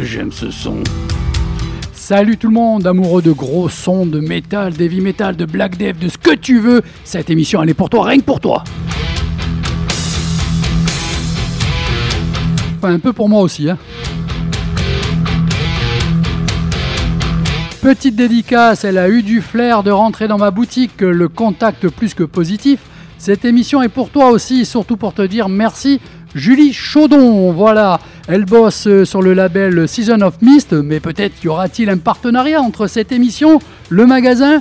j'aime ce son. Salut tout le monde, amoureux de gros sons, de métal, d'heavy metal, de black death, de ce que tu veux. Cette émission, elle est pour toi, rien que pour toi. Enfin, un peu pour moi aussi. Hein. Petite dédicace, elle a eu du flair de rentrer dans ma boutique, le contact plus que positif. Cette émission est pour toi aussi, surtout pour te dire merci Julie Chaudon, voilà, elle bosse euh, sur le label Season of Mist, mais peut-être y aura-t-il un partenariat entre cette émission, le magasin,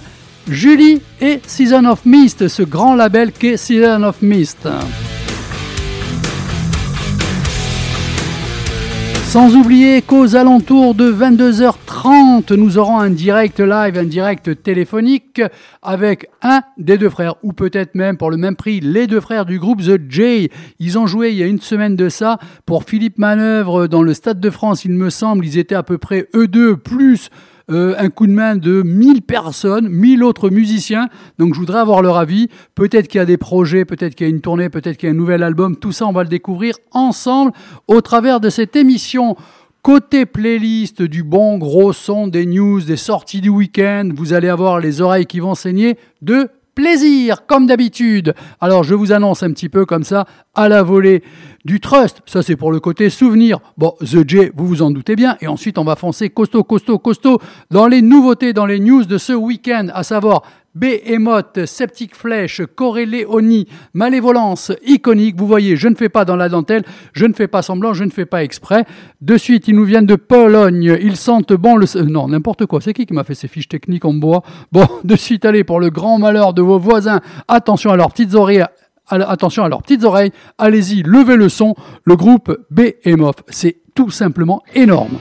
Julie et Season of Mist, ce grand label qu'est Season of Mist. Sans oublier qu'aux alentours de 22h30, nous aurons un direct live, un direct téléphonique avec un des deux frères, ou peut-être même pour le même prix, les deux frères du groupe The J. Ils ont joué il y a une semaine de ça pour Philippe Manœuvre dans le Stade de France, il me semble. Ils étaient à peu près eux deux plus euh, un coup de main de 1000 personnes, 1000 autres musiciens. Donc je voudrais avoir leur avis. Peut-être qu'il y a des projets, peut-être qu'il y a une tournée, peut-être qu'il y a un nouvel album. Tout ça, on va le découvrir ensemble au travers de cette émission. Côté playlist du bon gros son, des news, des sorties du week-end, vous allez avoir les oreilles qui vont saigner de plaisir, comme d'habitude. Alors je vous annonce un petit peu comme ça, à la volée, du trust. Ça c'est pour le côté souvenir. Bon, The J, vous vous en doutez bien. Et ensuite on va foncer costaud, costaud, costaud dans les nouveautés, dans les news de ce week-end, à savoir Behemoth, Septic Flèche, Coréléonie, Malévolence, Iconique. Vous voyez, je ne fais pas dans la dentelle, je ne fais pas semblant, je ne fais pas exprès. De suite, ils nous viennent de Pologne. Ils sentent bon le... Non, n'importe quoi. C'est qui qui m'a fait ces fiches techniques en bois? Bon, de suite, allez, pour le grand malheur de vos voisins, attention à leurs petites oreilles. Attention à leurs petites oreilles, allez-y, levez le son. Le groupe Behemoth, c'est tout simplement énorme.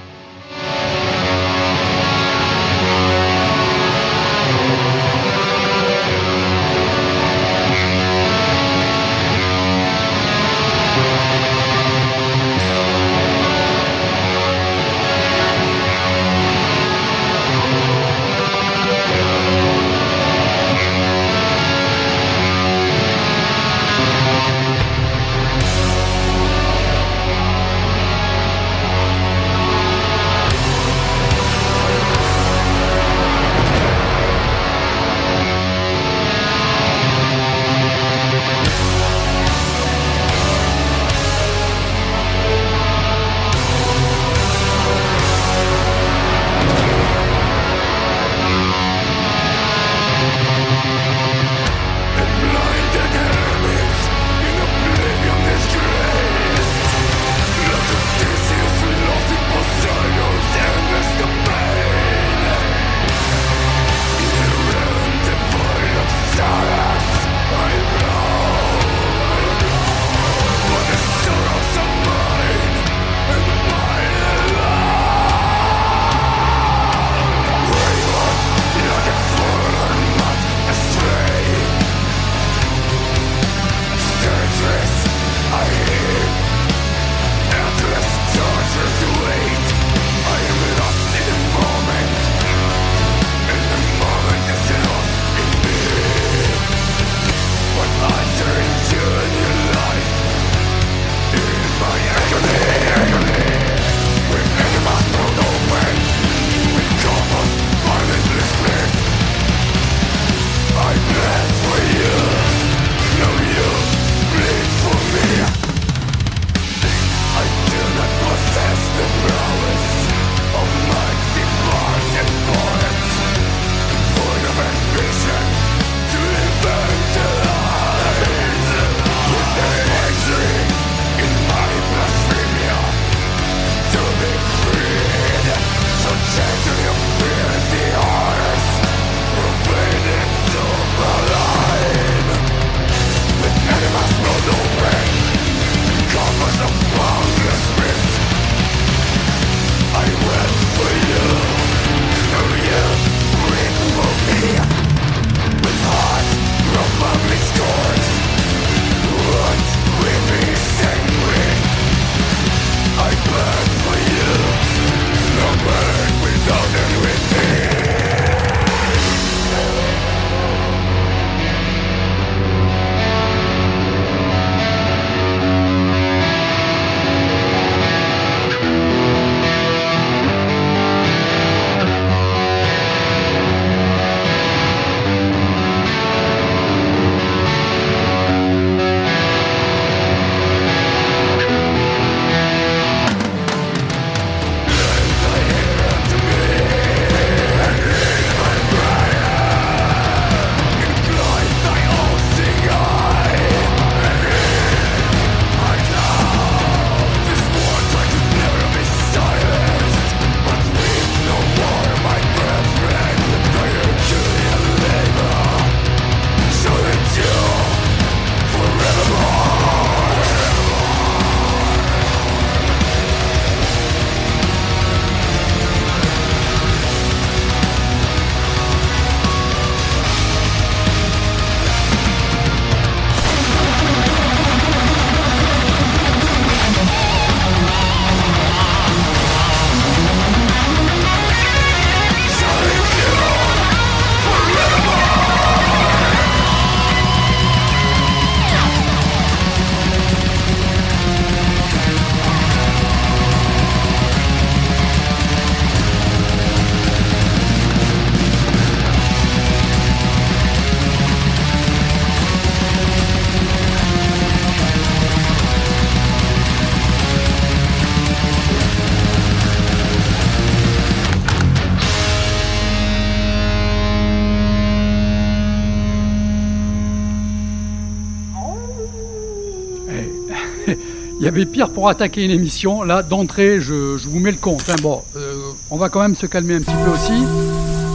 Avait pire pour attaquer une émission. Là, d'entrée, je, vous mets le compte. Enfin bon, euh, on va quand même se calmer un petit peu aussi.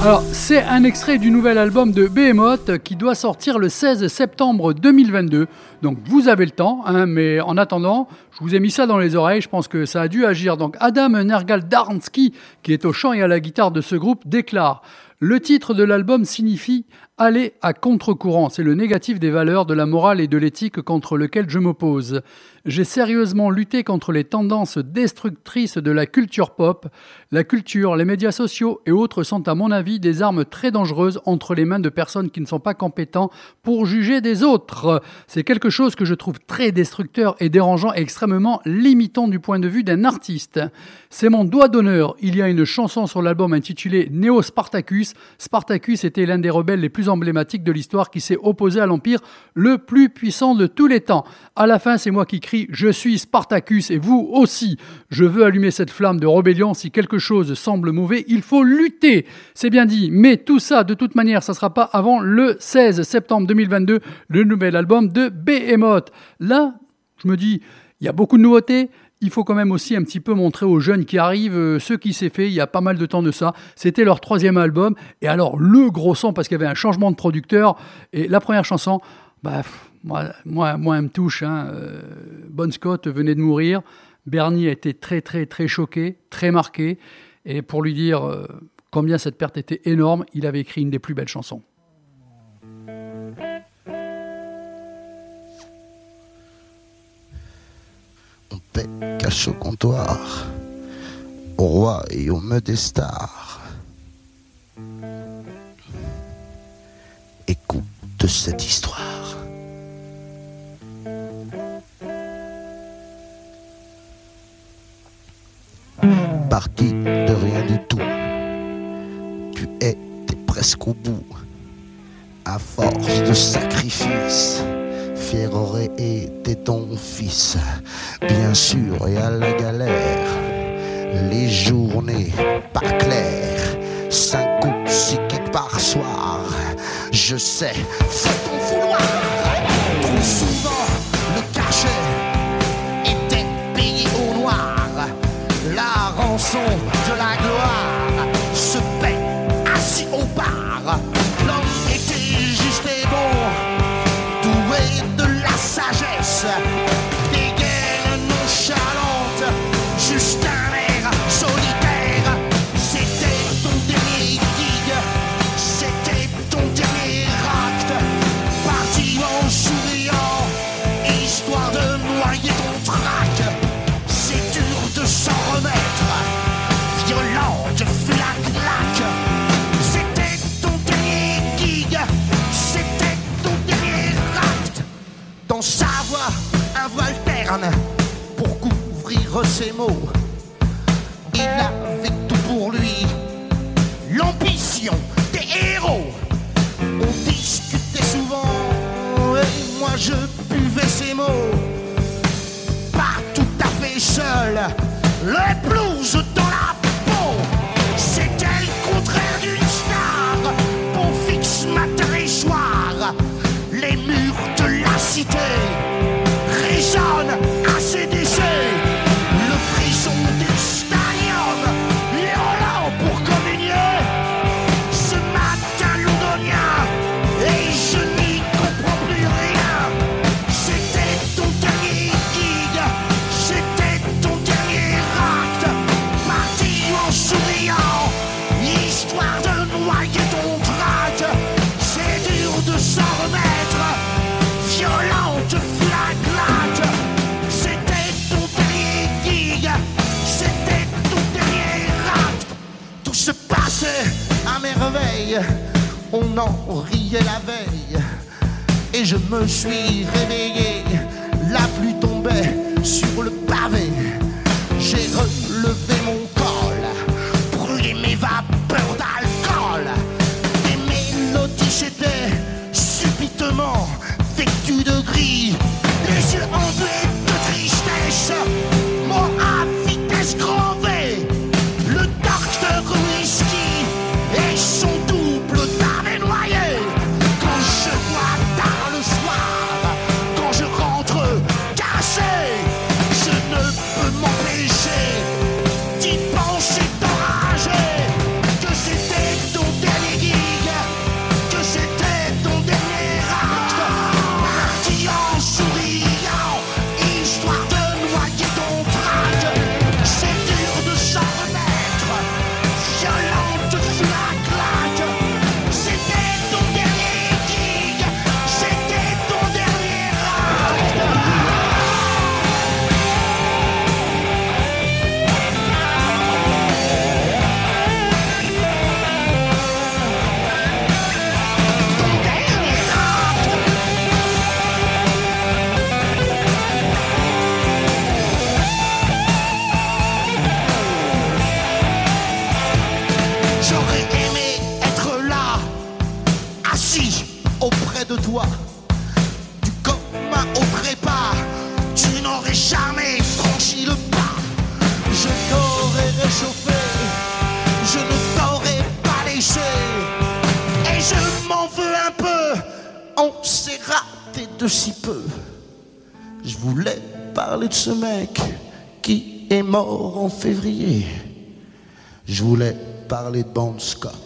Alors, c'est un extrait du nouvel album de Behemoth qui doit sortir le 16 septembre 2022. Donc, vous avez le temps, hein, mais en attendant, je vous ai mis ça dans les oreilles. Je pense que ça a dû agir. Donc, Adam Nergal-Darnsky, qui est au chant et à la guitare de ce groupe, déclare le titre de l'album signifie Aller à contre-courant. C'est le négatif des valeurs, de la morale et de l'éthique contre lequel je m'oppose. J'ai sérieusement lutté contre les tendances destructrices de la culture pop. La culture, les médias sociaux et autres sont à mon avis des armes très dangereuses entre les mains de personnes qui ne sont pas compétents pour juger des autres. C'est quelque chose que je trouve très destructeur et dérangeant et extrêmement limitant du point de vue d'un artiste. C'est mon doigt d'honneur. Il y a une chanson sur l'album intitulée Neo Spartacus. Spartacus était l'un des rebelles les plus emblématiques de l'histoire qui s'est opposé à l'empire le plus puissant de tous les temps. À la fin, c'est moi qui crie je suis Spartacus et vous aussi. Je veux allumer cette flamme de rébellion. Si quelque chose semble mauvais, il faut lutter. C'est bien dit. Mais tout ça, de toute manière, ça ne sera pas avant le 16 septembre 2022, le nouvel album de Behemoth. Là, je me dis, il y a beaucoup de nouveautés il faut quand même aussi un petit peu montrer aux jeunes qui arrivent euh, ce qui s'est fait il y a pas mal de temps de ça. C'était leur troisième album. Et alors, le gros son, parce qu'il y avait un changement de producteur. Et la première chanson, bah, moi, moi, moi, elle me touche. Hein. Euh, bon Scott venait de mourir. Bernie a été très, très, très choqué, très marqué. Et pour lui dire euh, combien cette perte était énorme, il avait écrit une des plus belles chansons. Cache au comptoir, au roi et au stars. Écoute cette histoire. Parti de rien du tout, tu étais presque au bout. À force de sacrifice, fier aurait été ton fils. Bien sûr, et à la galère, les journées pas claires, cinq ou six kicks par soir. Je sais, fais ton vouloir. Trop souvent, le cachet était payé au noir. La rançon de la gloire ses mots. Il avait tout pour lui, l'ambition des héros. On discutait souvent et moi je buvais ses mots. Pas tout à fait seul, le blues dans la peau. C'était le contraire d'une star, pour fixe ma les murs de la cité. Riait la veille. Et je me suis réveillé, la pluie tombait sur le pavé. J'ai relevé en février. Je voulais parler de Bon Scott.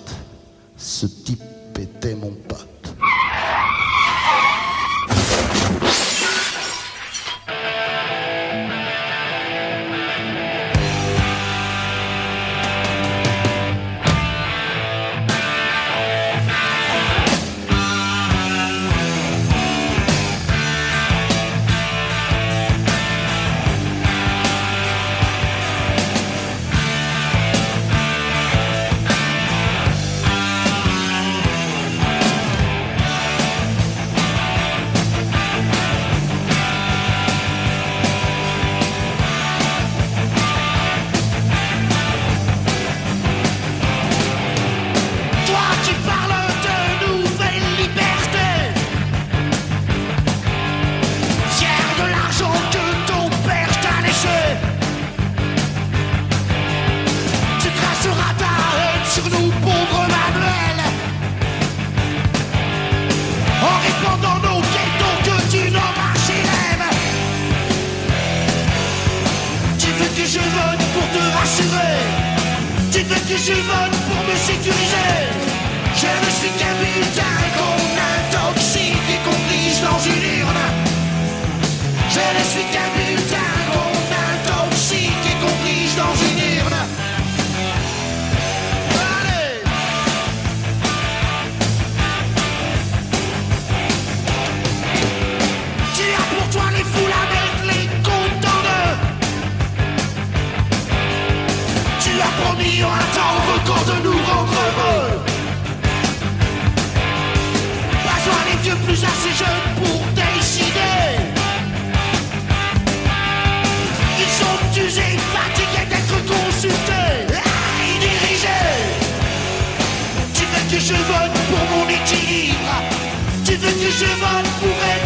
Qu'on va voter.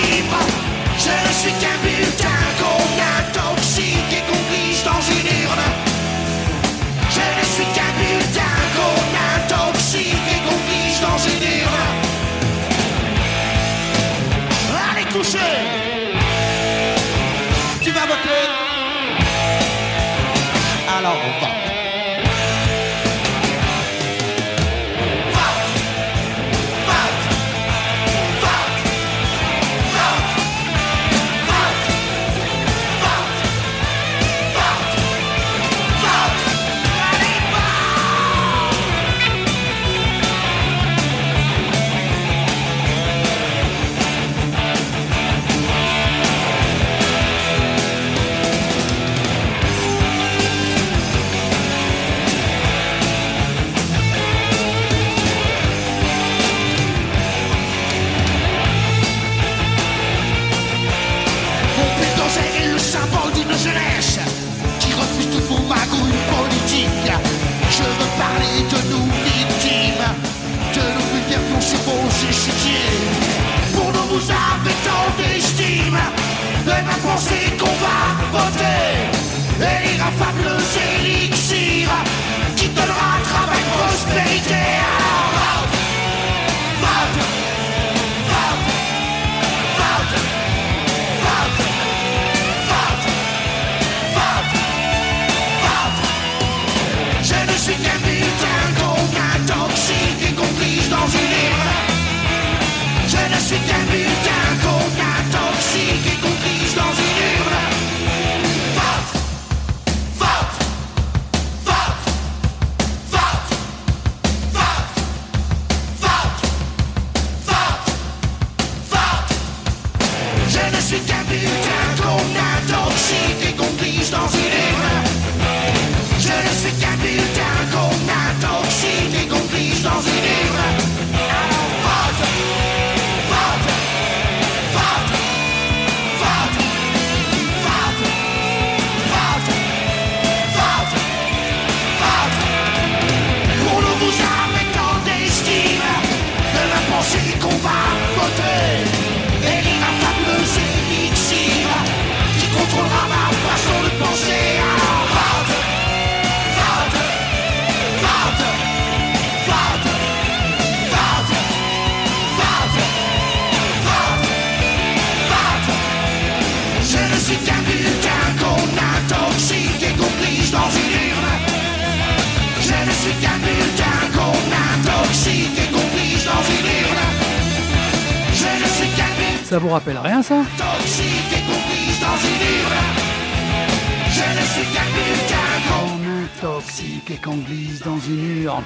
Et la fameuse See.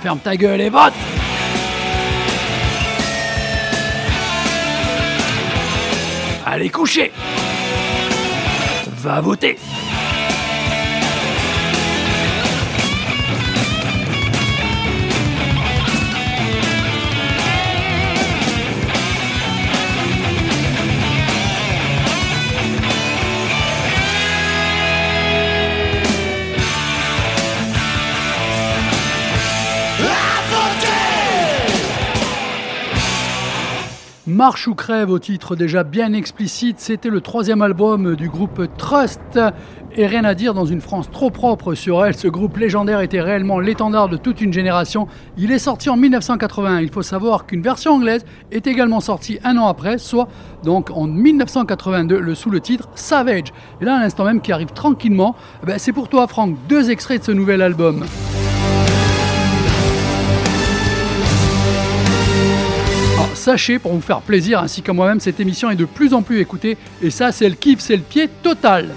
Ferme ta gueule et vote. Allez coucher. Va voter Marche ou crève au titre déjà bien explicite, c'était le troisième album du groupe Trust. Et rien à dire dans une France trop propre sur elle, ce groupe légendaire était réellement l'étendard de toute une génération. Il est sorti en 1981. Il faut savoir qu'une version anglaise est également sortie un an après, soit donc en 1982, le, sous le titre Savage. Et là, à l'instant même, qui arrive tranquillement, eh ben, c'est pour toi, Franck, deux extraits de ce nouvel album. Sachez, pour vous faire plaisir ainsi que moi-même, cette émission est de plus en plus écoutée et ça, c'est le kiff, c'est le pied total.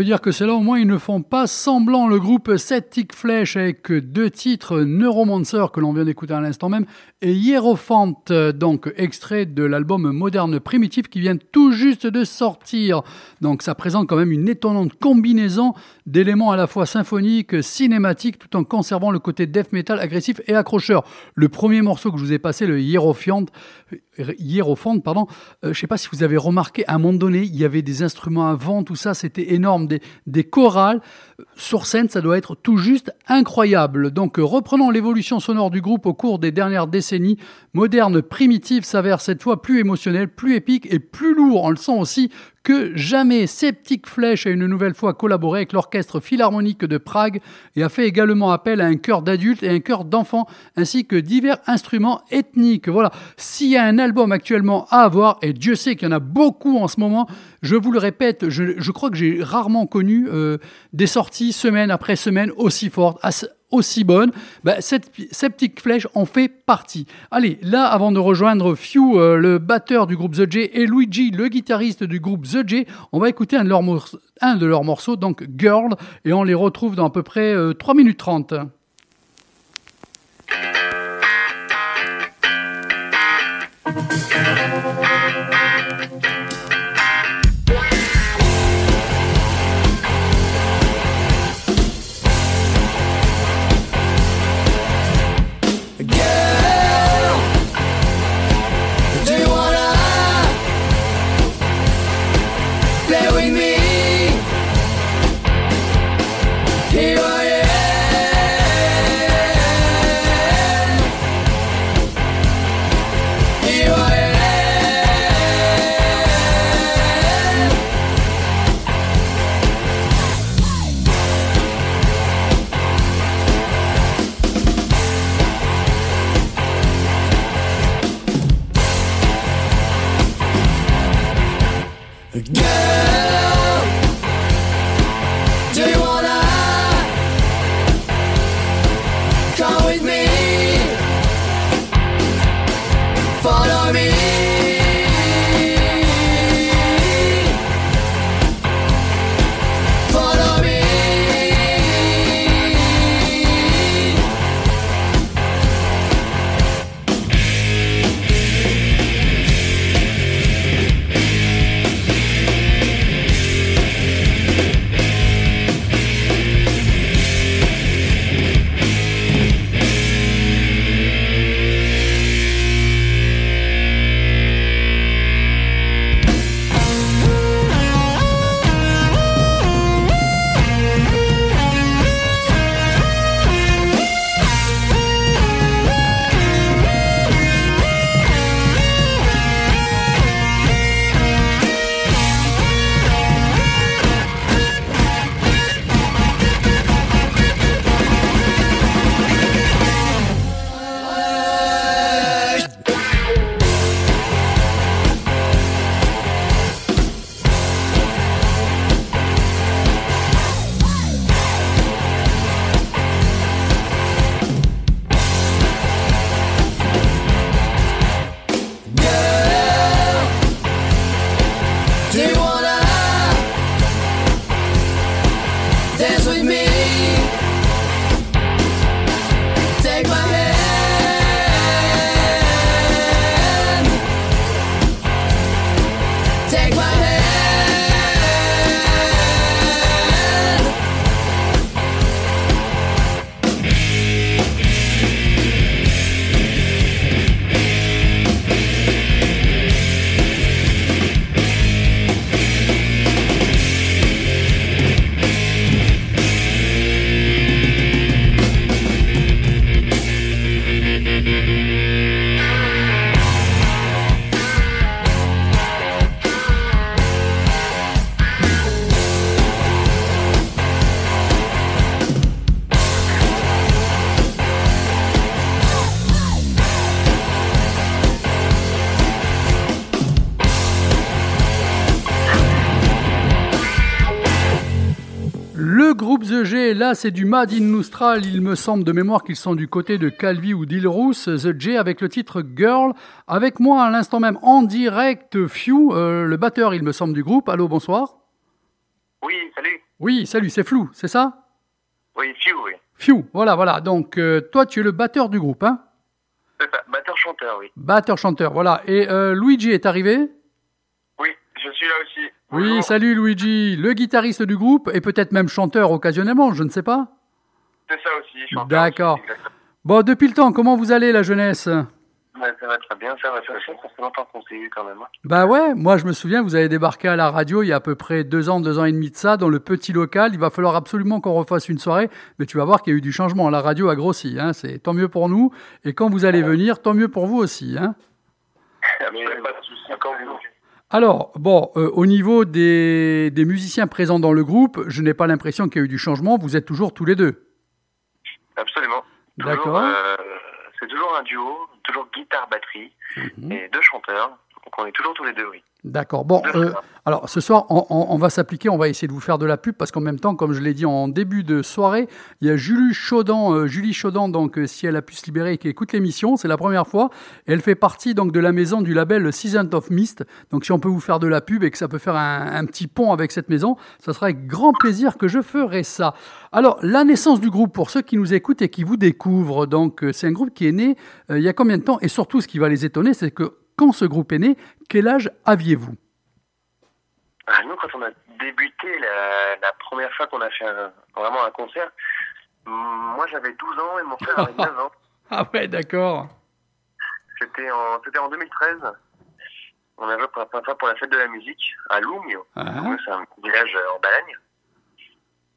Peut dire que c'est là au moins ils ne font pas semblant. Le groupe Septic Flesh avec deux titres, Neuromancer que l'on vient d'écouter à l'instant même et Hierophant, donc extrait de l'album Moderne Primitif qui vient tout juste de sortir. Donc ça présente quand même une étonnante combinaison d'éléments à la fois symphoniques, cinématiques, tout en conservant le côté death metal agressif et accrocheur. Le premier morceau que je vous ai passé, le Hierophant, Hierophant, pardon, euh, je sais pas si vous avez remarqué, à un moment donné, il y avait des instruments à vent, tout ça, c'était énorme, des, chorales. Sur scène, ça doit être tout juste incroyable. Donc, euh, reprenons l'évolution sonore du groupe au cours des dernières décennies. Moderne Primitive s'avère cette fois plus émotionnel, plus épique et plus lourd. On le sent aussi que jamais Septic Flèche a une nouvelle fois collaboré avec l'Orchestre Philharmonique de Prague et a fait également appel à un chœur d'adultes et un chœur d'enfants ainsi que divers instruments ethniques. Voilà, s'il y a un album actuellement à avoir, et Dieu sait qu'il y en a beaucoup en ce moment, je vous le répète, je, je crois que j'ai rarement connu euh, des sorties semaine après semaine aussi fortes, aussi bonne, bah, cette, Septic Flèche en fait partie. Allez, là, avant de rejoindre Few, euh, le batteur du groupe The J, et Luigi, le guitariste du groupe The J, on va écouter un de leurs, morceaux, de leurs morceaux, donc Girl, et on les retrouve dans à peu près euh, 3 minutes 30. Là, c'est du Mad in Austral. Il me semble de mémoire qu'ils sont du côté de Calvi ou d'Ilrousse. The J avec le titre Girl. Avec moi, à l'instant même, en direct, Few, euh, le batteur, il me semble, du groupe. Allô, bonsoir. Oui, salut. Oui, salut, c'est Flou, c'est ça? Oui, Few, oui. Fiu, voilà, voilà. Donc, euh, toi, tu es le batteur du groupe, hein? Batteur-chanteur, oui. Batteur-chanteur, voilà. Et euh, Luigi est arrivé? Oui, je suis là aussi. Oui, salut Luigi, le guitariste du groupe et peut-être même chanteur occasionnellement, je ne sais pas. C'est ça aussi, chanteur. D'accord. Bon, depuis le temps, comment vous allez la jeunesse? Ça va très bien, ça va, ça va. Ça fait longtemps qu'on s'est eu quand même. hein. Bah ouais, moi je me souviens, vous avez débarqué à la radio il y a à peu près deux ans, deux ans et demi de ça, dans le petit local. Il va falloir absolument qu'on refasse une soirée, mais tu vas voir qu'il y a eu du changement. La radio a grossi, hein. c'est tant mieux pour nous. Et quand vous allez venir, tant mieux pour vous aussi. Hein. Mais pas de soucis, quand vous voulez. Alors, bon, euh, au niveau des, des musiciens présents dans le groupe, je n'ai pas l'impression qu'il y a eu du changement. Vous êtes toujours tous les deux. Absolument. D'accord. euh, c'est toujours un duo, toujours guitare-batterie Mhm. et deux chanteurs. Donc on est toujours tous les deux, oui. D'accord. Bon, euh, alors ce soir, on, on- on va s'appliquer, on va essayer de vous faire de la pub parce qu'en même temps, comme je l'ai dit en début de soirée, il y a Julie Chaudan, euh, Julie Chaudan, donc euh, si elle a pu se libérer et qui écoute l'émission, c'est la première fois. Elle fait partie donc de la maison du label Season of Mist. Donc si on peut vous faire de la pub et que ça peut faire un, un petit pont avec cette maison, ça sera avec grand plaisir que je ferai ça. Alors la naissance du groupe pour ceux qui nous écoutent et qui vous découvrent, donc euh, c'est un groupe qui est né euh, il y a combien de temps? Et surtout, ce qui va les étonner, c'est que quand ce groupe est né, quel âge aviez-vous? Ah, Nous, quand on a débuté la, la première fois qu'on a fait un- vraiment un concert, moi j'avais 12 ans et mon frère avait 9 ans. Ah ouais, d'accord. C'était en, c'était en 2013. On a joué pour la première fois pour la fête de la musique à Lougno. Ah, C'est un village en Balagne.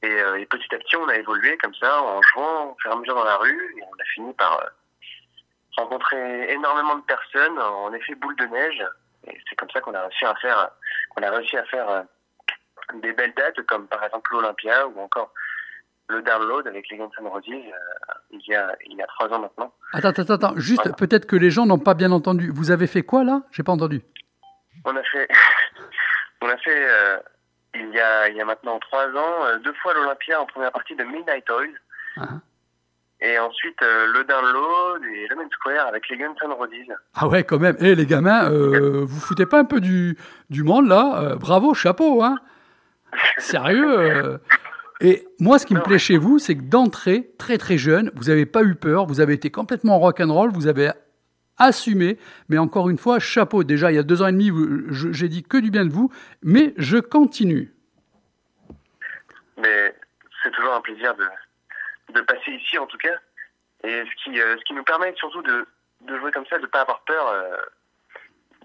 Et, euh, et petit à petit, on a évolué comme ça, en jouant au fur et à mesure dans la rue. Et on a fini par euh, rencontrer énormément de personnes en effet boule de neige. Et c'est comme ça qu'on a réussi à faire, qu'on a réussi à faire euh, des belles dates, comme par exemple l'Olympia ou encore le Download avec les Guns N' Roses euh, il y a il y a trois ans maintenant. Attends, attends, attends. Juste, peut-être que les gens n'ont pas bien entendu. Vous avez fait quoi là? J'ai pas entendu. On a fait, on a fait euh, il y a il y a maintenant trois ans euh, deux fois l'Olympia en première partie de Midnight Oil Ah. Et ensuite euh, le Download et le Main Square avec les Guns N' Roses. Ah ouais, quand même. Eh les gamins, euh, vous foutez pas un peu du, du monde là? Euh, Bravo, chapeau, hein Sérieux euh. Et moi, ce qui me plaît chez vous, c'est que d'entrée, très très jeune, vous n'avez pas eu peur, vous avez été complètement rock'n'roll, vous avez assumé. Mais encore une fois, chapeau. Déjà, il y a deux ans et demi, j'ai dit que du bien de vous, mais je continue. Mais c'est toujours un plaisir de de passer ici en tout cas. Et ce qui euh, ce qui nous permet surtout de de jouer comme ça, de pas avoir peur euh,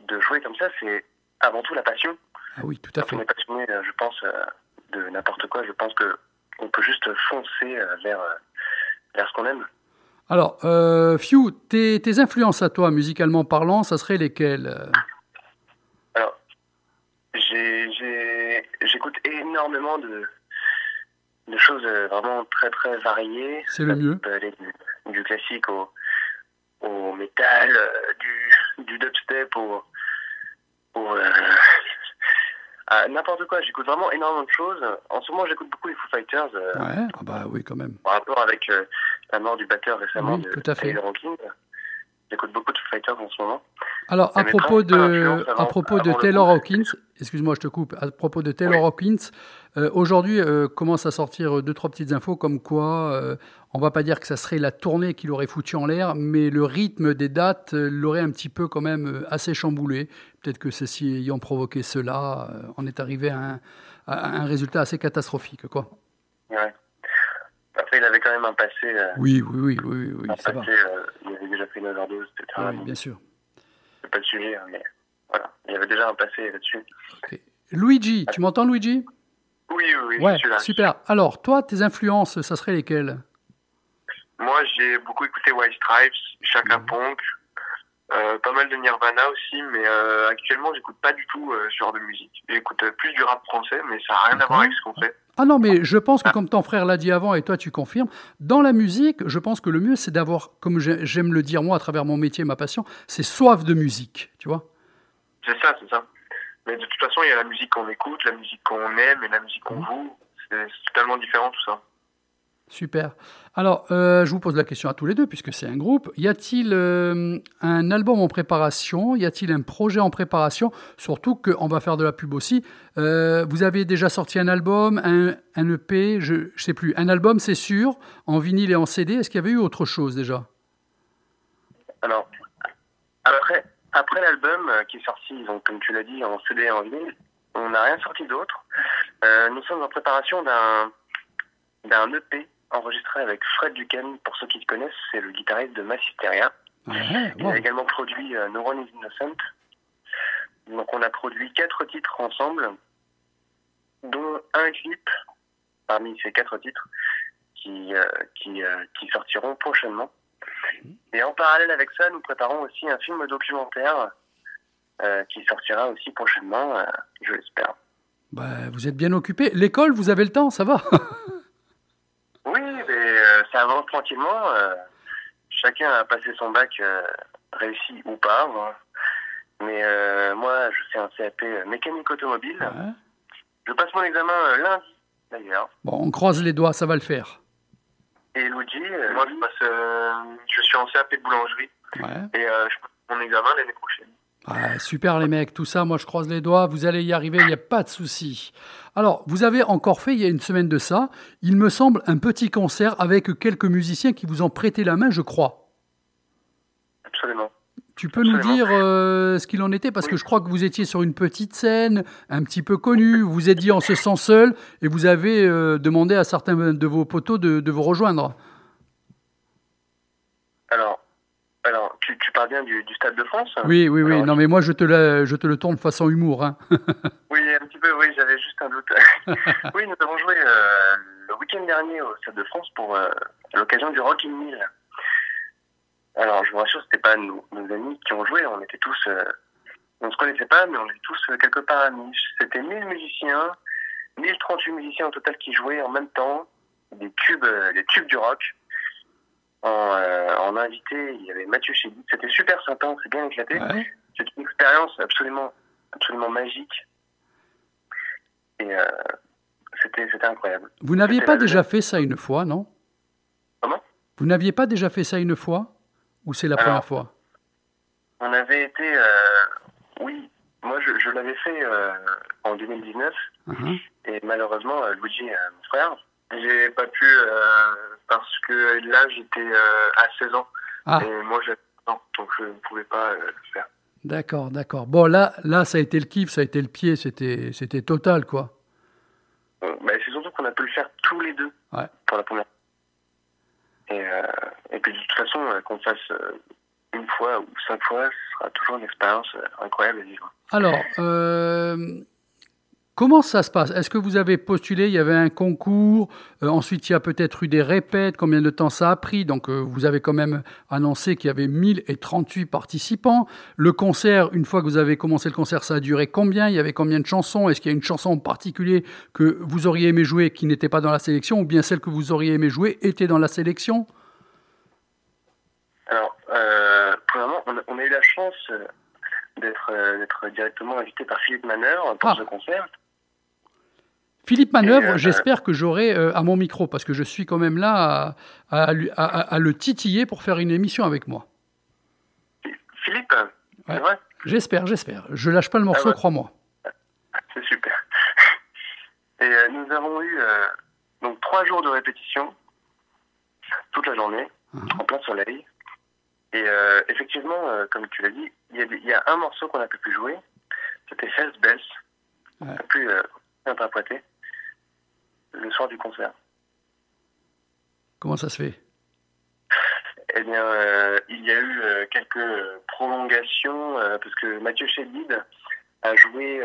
de jouer comme ça, c'est avant tout la passion. Ah oui, tout à Quand on fait. est passionné, euh, je pense, de n'importe quoi, je pense que on peut juste foncer vers, vers ce qu'on aime. Alors, euh, Fiu, tes, tes influences à toi, musicalement parlant, ça serait lesquelles Alors, j'écoute énormément de, de choses euh, vraiment très très variées. C'est le mieux. Ça peut aller du, du classique au, au métal, euh, du, du dubstep au, au, euh, à n'importe quoi. J'écoute vraiment énormément de choses. En ce moment, j'écoute beaucoup les Foo Fighters. euh, Ouais, ah bah oui, quand même. par rapport avec euh, la mort du batteur récemment Oui, de tout à fait. Taylor Hawkins. J'écoute beaucoup de Fighters en ce moment. Alors, à propos de, avant- à propos de Taylor. Hawkins, excuse-moi, je te coupe, à propos de Taylor Oui. Hawkins, euh, aujourd'hui euh, commence à sortir deux, trois petites infos comme quoi, euh, on va pas dire que ça serait la tournée qui l'aurait foutu en l'air, mais le rythme des dates euh, l'aurait un petit peu quand même euh, assez chamboulé. Peut-être que ceci ayant provoqué cela, euh, on est arrivé à un, à un résultat assez catastrophique, quoi. Ouais. Après, il avait quand même un passé. euh, Oui, oui, oui, oui, oui, un ça va. passé euh, il avait déjà fait une overdose, etc. Oui, Donc, bien sûr. C'est pas le sujet, hein, mais voilà. Il y avait déjà un passé là-dessus. Luigi, tu m'entends, Luigi? Oui, oui, oui, Ouais, je suis là. super. Alors, toi, tes influences, ça serait lesquelles? Moi, j'ai beaucoup écouté White Stripes, Chaka Mhm. Punk, euh, pas mal de Nirvana aussi, mais euh, actuellement, j'écoute pas du tout euh, ce genre de musique. J'écoute euh, plus du rap français, mais ça n'a rien à voir avec ce qu'on fait. Ah non, mais je pense que comme ton frère l'a dit avant et toi tu confirmes, dans la musique, je pense que le mieux c'est d'avoir, comme j'ai- j'aime le dire moi à travers mon métier, ma passion, c'est soif de musique, tu vois C'est ça, c'est ça. Mais de toute façon, il y a la musique qu'on écoute, la musique qu'on aime et la musique qu'on Mhm. joue. C'est c'est totalement différent tout ça. Super. Alors, euh, je vous pose la question à tous les deux, puisque c'est un groupe. Y a-t-il euh, un album en préparation? Y a-t-il un projet en préparation? Surtout qu'on va faire de la pub aussi. Euh, vous avez déjà sorti un album, un, EP, je ne sais plus. Un album, c'est sûr, en vinyle et en CD. Est-ce qu'il y avait eu autre chose déjà? Alors, après, l'album qui est sorti, comme tu l'as dit, en CD et en vinyle, on n'a rien sorti d'autre. Nous sommes en préparation d'un EP enregistré avec Fred Ducan. Pour ceux qui le connaissent, c'est le guitariste de Massisteria. Ouais, Il a également produit euh, No One is Innocent. Donc on a produit quatre titres ensemble, dont un clip parmi ces quatre titres qui, euh, qui, euh, qui sortiront prochainement. Et en parallèle avec ça, nous préparons aussi un film documentaire euh, qui sortira aussi prochainement, je l'espère. Bah, vous êtes bien occupé. L'école, vous avez le temps, ça va Oui, mais euh, ça avance tranquillement. euh, chacun a passé son bac euh, réussi ou pas. moi. Mais euh, moi, je fais un CAP mécanique automobile. Ouais. Je passe mon examen euh, lundi, d'ailleurs. Bon, on croise les doigts, ça va le faire. Et Luigi, euh, moi, je passe, euh, je suis en CAP boulangerie Ouais. et euh, je passe mon examen l'année prochaine. Ah, super les mecs, tout ça, moi je croise les doigts, vous allez y arriver, il n'y a pas de souci. Alors, vous avez encore fait, il y a une semaine de ça, il me semble, un petit concert avec quelques musiciens qui vous ont prêté la main, je crois. Absolument. Tu peux nous dire euh, ce qu'il en était? Parce que je crois que vous étiez sur une petite scène, un petit peu connue, vous vous êtes dit on se sent seul, et vous avez euh, demandé à certains de vos poteaux de, de vous rejoindre. Alors, alors tu, tu parles bien du, du Stade de France Oui, oui, oui, Alors, non mais moi je te, la- je te le tourne façon humour. Hein. Oui, un petit peu, oui, j'avais juste un doute. oui, nous avons joué euh, le week-end dernier au Stade de France pour euh, l'occasion du Rock in Mill. Alors, je vous rassure, c'était pas nos, nos amis qui ont joué, on était tous, euh, on se connaissait pas, mais on était tous quelque part amis. C'était 1000 musiciens, 1038 musiciens au total qui jouaient en même temps, des tubes, des tubes du rock. En, euh, en invité, il y avait Mathieu Chédid. C'était super sympa, on s'est bien éclaté. Ouais. C'est une expérience absolument, absolument magique. Et euh, c'était, c'était incroyable. Vous n'aviez pas déjà fait ça une fois, non? Comment? Vous n'aviez pas déjà fait ça une fois? Ou c'est la Alors, première fois? On avait été, euh, oui, moi je, je l'avais fait en 2019 Mhm. et malheureusement Luigi, mon frère, j'ai pas pu parce que là j'étais euh, à 16 ans Ah. et moi j'avais 16 ans, donc je ne pouvais pas euh, le faire. D'accord, d'accord. Bon, là, là, ça a été le kiff, ça a été le pied, c'était, c'était total, quoi. Euh, bah, c'est surtout qu'on a pu le faire tous les deux Ouais. pour la première. Et, euh, et puis de toute façon, qu'on fasse une fois ou cinq fois, ce sera toujours une expérience incroyable à vivre. Alors, euh, comment ça se passe? Est-ce que vous avez postulé Il y avait un concours. euh, ensuite, il y a peut-être eu des répètes. Combien de temps ça a pris? Donc, euh, vous avez quand même annoncé qu'il y avait 1038 participants. Le concert, une fois que vous avez commencé le concert, ça a duré combien? Il y avait combien de chansons? Est-ce qu'il y a une chanson en particulier que vous auriez aimé jouer qui n'était pas dans la sélection Ou bien celle que vous auriez aimé jouer était dans la sélection? Alors, euh, premièrement, on a, eu la chance d'être euh, d'être directement invité par Philippe Manœuvre pour Ah. ce concert. Philippe Manœuvre, euh, j'espère que j'aurai euh, à mon micro, parce que je suis quand même là à, à lui- à- à- à le titiller pour faire une émission avec moi. Philippe, c'est Ouais. vrai? J'espère, j'espère. Je lâche pas le morceau, Ah ouais. crois-moi. C'est super. Et euh, nous avons eu donc trois jours de répétition, toute la journée, Mhm. en plein soleil. Et effectivement, comme tu l'as dit, il y, a y un morceau qu'on a pu plus jouer. C'était Hells Bells. Ouais. On a pu interpréter le soir du concert. Comment ça se fait? Eh bien, euh, il y a eu euh, quelques prolongations euh, parce que Mathieu Chédid a joué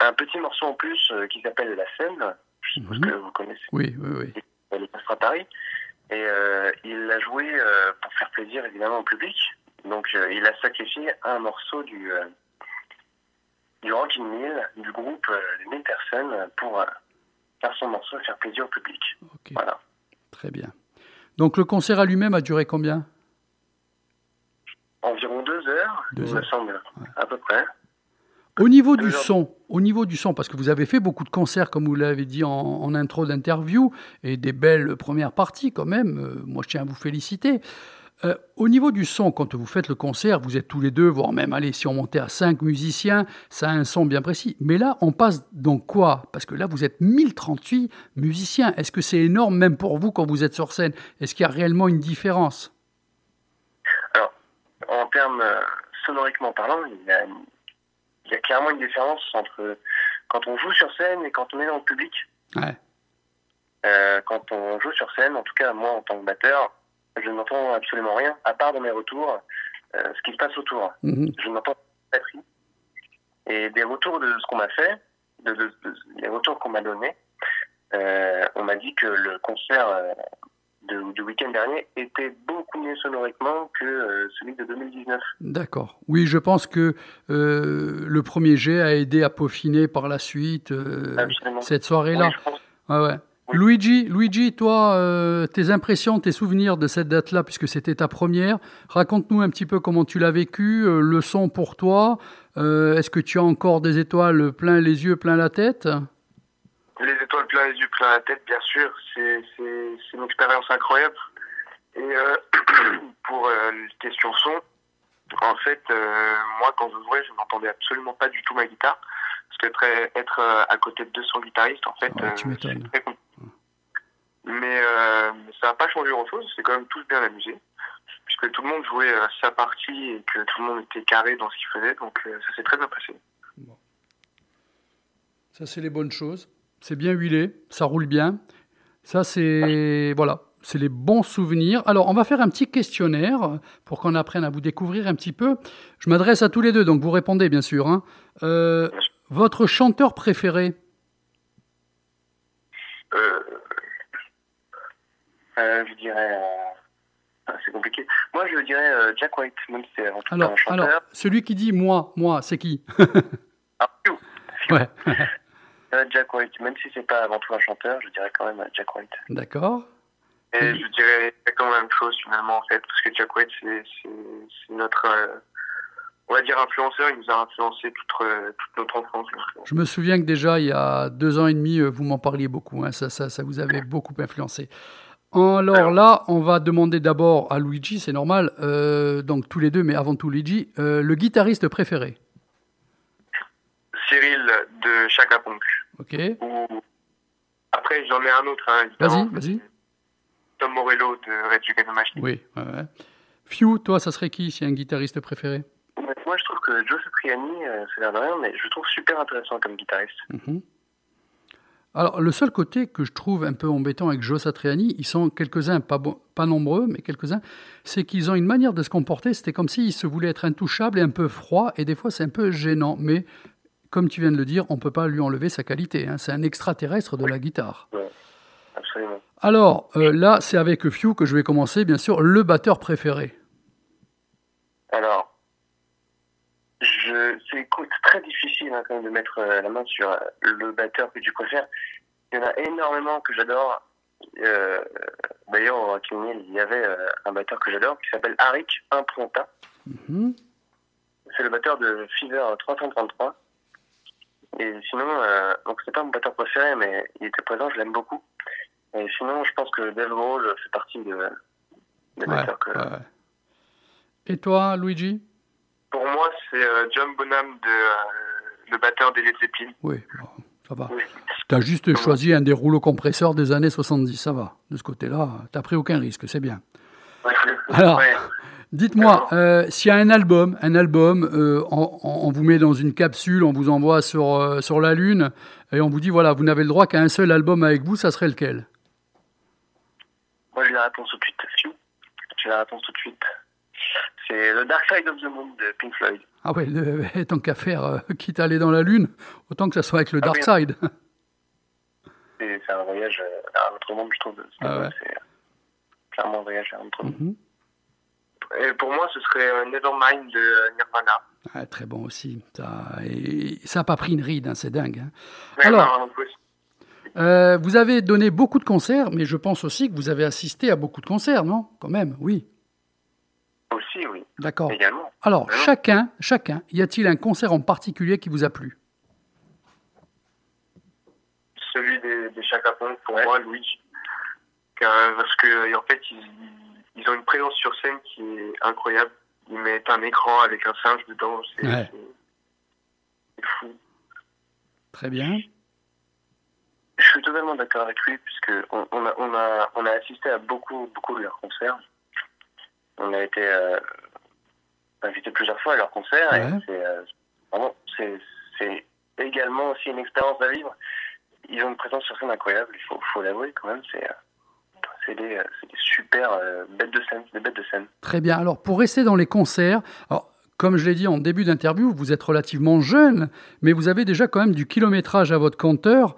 un petit morceau en plus qui s'appelle La Scène. Je suppose Mhm. que vous connaissez. Oui, oui, oui. Passera à Paris. Et il l'a joué pour faire plaisir évidemment au public. Donc il a sacrifié un morceau du, du Rock in Mill, du groupe des 1000 personnes, pour faire son morceau et faire plaisir au public. Ok, Voilà. très bien. Donc le concert à lui-même a duré combien? Environ deux heures, Deux il heures. me semble, à peu près. Au niveau du heures. son, au niveau du son, parce que vous avez fait beaucoup de concerts, comme vous l'avez dit en, en intro d'interview, et des belles premières parties quand même. euh, moi, je tiens à vous féliciter. Euh, au niveau du son, quand vous faites le concert, vous êtes tous les deux, voire même, allez, si on montait à cinq musiciens, ça a un son bien précis. Mais là, on passe dans quoi? Parce que là, vous êtes 1038 musiciens. Est-ce que c'est énorme même pour vous quand vous êtes sur scène? Est-ce qu'il y a réellement une différence? En termes euh, sonoriquement parlant, il y, a, il y a clairement une différence entre quand on joue sur scène et quand on est dans le public. Ouais. Euh, quand on joue sur scène, en tout cas moi en tant que batteur, je n'entends absolument rien, à part dans mes retours, euh, ce qui se passe autour. Mhm. Je n'entends pas. Et des retours de ce qu'on m'a fait, de, de- de- les retours qu'on m'a donnés, euh, on m'a dit que le concert euh, de- du week-end dernier était beaucoup mieux sonoriquement que euh, celui de 2019. D'accord. Oui, je pense que euh, le premier jet a aidé à peaufiner par la suite euh, cette soirée-là. Oui. Ouais. Luigi, Luigi, toi, euh, tes impressions, tes souvenirs de cette date-là, puisque c'était ta première, raconte-nous un petit peu comment tu l'as vécu, euh, le son pour toi. Euh, Est-ce que tu as encore des étoiles plein les yeux, plein la tête? Les étoiles plein les yeux, plein la tête, bien sûr. C'est une expérience incroyable. Et euh, pour euh, les questions son, en fait, euh, moi, quand je jouais, je n'entendais absolument pas du tout ma guitare. Parce que être, euh, à côté de 200 guitaristes, en fait, Ouais, tu euh, m'étonnes. très compliqué. Mais euh, ça n'a pas changé grand-chose. C'est quand même tous bien amusé. Puisque tout le monde jouait euh, sa partie et que tout le monde était carré dans ce qu'il faisait. Donc euh, ça s'est très bien passé. Ça, c'est les bonnes choses. C'est bien huilé, ça roule bien. Ça, c'est voilà, c'est les bons souvenirs. Alors, on va faire un petit questionnaire pour qu'on apprenne à vous découvrir un petit peu. Je m'adresse à tous les deux, donc vous répondez bien sûr. hein. Euh, votre chanteur préféré Euh, euh, je dirais. euh, ah, c'est compliqué. Moi, je dirais euh, Jack White, même si c'est avant tout alors, un chanteur. alors, celui qui dit moi, moi, c'est qui? Ah, phew. Ouais, Jack White, même si c'est pas avant tout un chanteur, je dirais quand même Jack White. d'accord. Et je dirais la même chose finalement en fait, parce que Jack White c'est notre on va dire influenceur, il nous a influencé toute euh, toute notre enfance. Je me souviens que déjà, il y a deux ans et demi, euh, vous m'en parliez beaucoup. hein. ça, ça, ça vous avait beaucoup influencé. Alors là, on va demander d'abord à Luigi, c'est normal, euh, donc tous les deux, mais avant tout Luigi, euh, le guitariste préféré. Cyril de Chaka Ponk. Ok Ou après j'en ai un autre. Hein. Vas-y, vas-y. Tom Morello de Red the Machine. Oui, ouais, ouais. Few, toi, ça serait qui, si un guitariste préféré Mais Moi je trouve que Joe Satriani, euh, c'est l'air de rien, mais je le trouve super intéressant comme guitariste. Mhm. Alors, le seul côté que je trouve un peu embêtant avec Joe Satriani, ils sont quelques-uns, pas, bon- pas nombreux, mais quelques-uns, c'est qu'ils ont une manière de se comporter, c'était comme s'ils se voulaient être intouchables et un peu froids, et des fois c'est un peu gênant, mais comme tu viens de le dire, on ne peut pas lui enlever sa qualité, hein. c'est un extraterrestre de la guitare. Absolument. Alors, euh, là, c'est avec Few que je vais commencer, bien sûr, le batteur préféré. Alors, c'est écoute, très difficile hein, quand même de mettre euh, la main sur euh, le batteur que tu préfères. Il y en a énormément que j'adore. Euh, D'ailleurs, au Rock il y avait euh, un batteur que j'adore qui s'appelle Arik Impronta. Mhm. C'est le batteur de Fever 333. Et sinon, euh, donc c'est pas mon batteur préféré, mais il était présent, je l'aime beaucoup. Et sinon, je pense que Dave Grohl fait partie de, des Ouais, batteurs que, ouais. Et toi, Luigi? Pour moi, c'est euh, John Bonham, de, euh, le batteur des Led Zeppelin. Oui, bon, ça va. Oui. Tu as juste choisi un des rouleaux compresseurs des années 70, ça va. De ce côté-là, tu pris aucun risque, c'est bien. Ouais. Alors, Ouais. Dites-moi, euh, s'il y a un album, un album, euh, on, vous met dans une capsule, on vous envoie sur, euh, sur la Lune, et on vous dit, voilà, vous n'avez le droit qu'à un seul album avec vous, ça serait lequel? Moi, j'ai la réponse tout de suite. J'ai la réponse tout de suite. C'est The Dark Side of the Moon de Pink Floyd. Ah ouais, le- tant qu'à faire, euh, quitte à aller dans la Lune, autant que ça soit avec le Ah Dark oui. Side. C'est un voyage euh, vers un autre monde, je trouve. C'est Ah ouais. c'est clairement un voyage vers un autre monde. Mhm. Et pour moi, ce serait euh, Nevermind de euh, Nirvana. Ah, très bon aussi. Ça, et ça n'a pas pris une ride, hein, c'est dingue. hein. Alors- non. Euh, vous avez donné beaucoup de concerts, mais je pense aussi que vous avez assisté à beaucoup de concerts, non? Quand même, oui. D'accord. également. Alors, Vraiment. chacun, chacun, y a-t-il un concert en particulier qui vous a plu? Celui des, des Chaka pour moi, Luigi. Car- parce que, en fait, ils, ils ont une présence sur scène qui est incroyable. Ils mettent un écran avec un singe dedans. C'est Ouais. fou. Très bien. Je suis totalement d'accord avec lui, puisque on, on a, on, a, on a assisté à beaucoup, beaucoup de leurs concerts. On a été euh, invité plusieurs fois à leurs concerts. Ouais. Et c'est, euh, vraiment, c'est, c'est également aussi une expérience à vivre. Ils ont une présence sur scène incroyable, il faut, faut l'avouer quand même. C'est, euh, c'est des, euh, c'est des super euh, bêtes de scène, des bêtes de scène. Très bien. Alors, pour rester dans les concerts, alors, comme je l'ai dit en début d'interview, vous êtes relativement jeune, mais vous avez déjà quand même du kilométrage à votre compteur.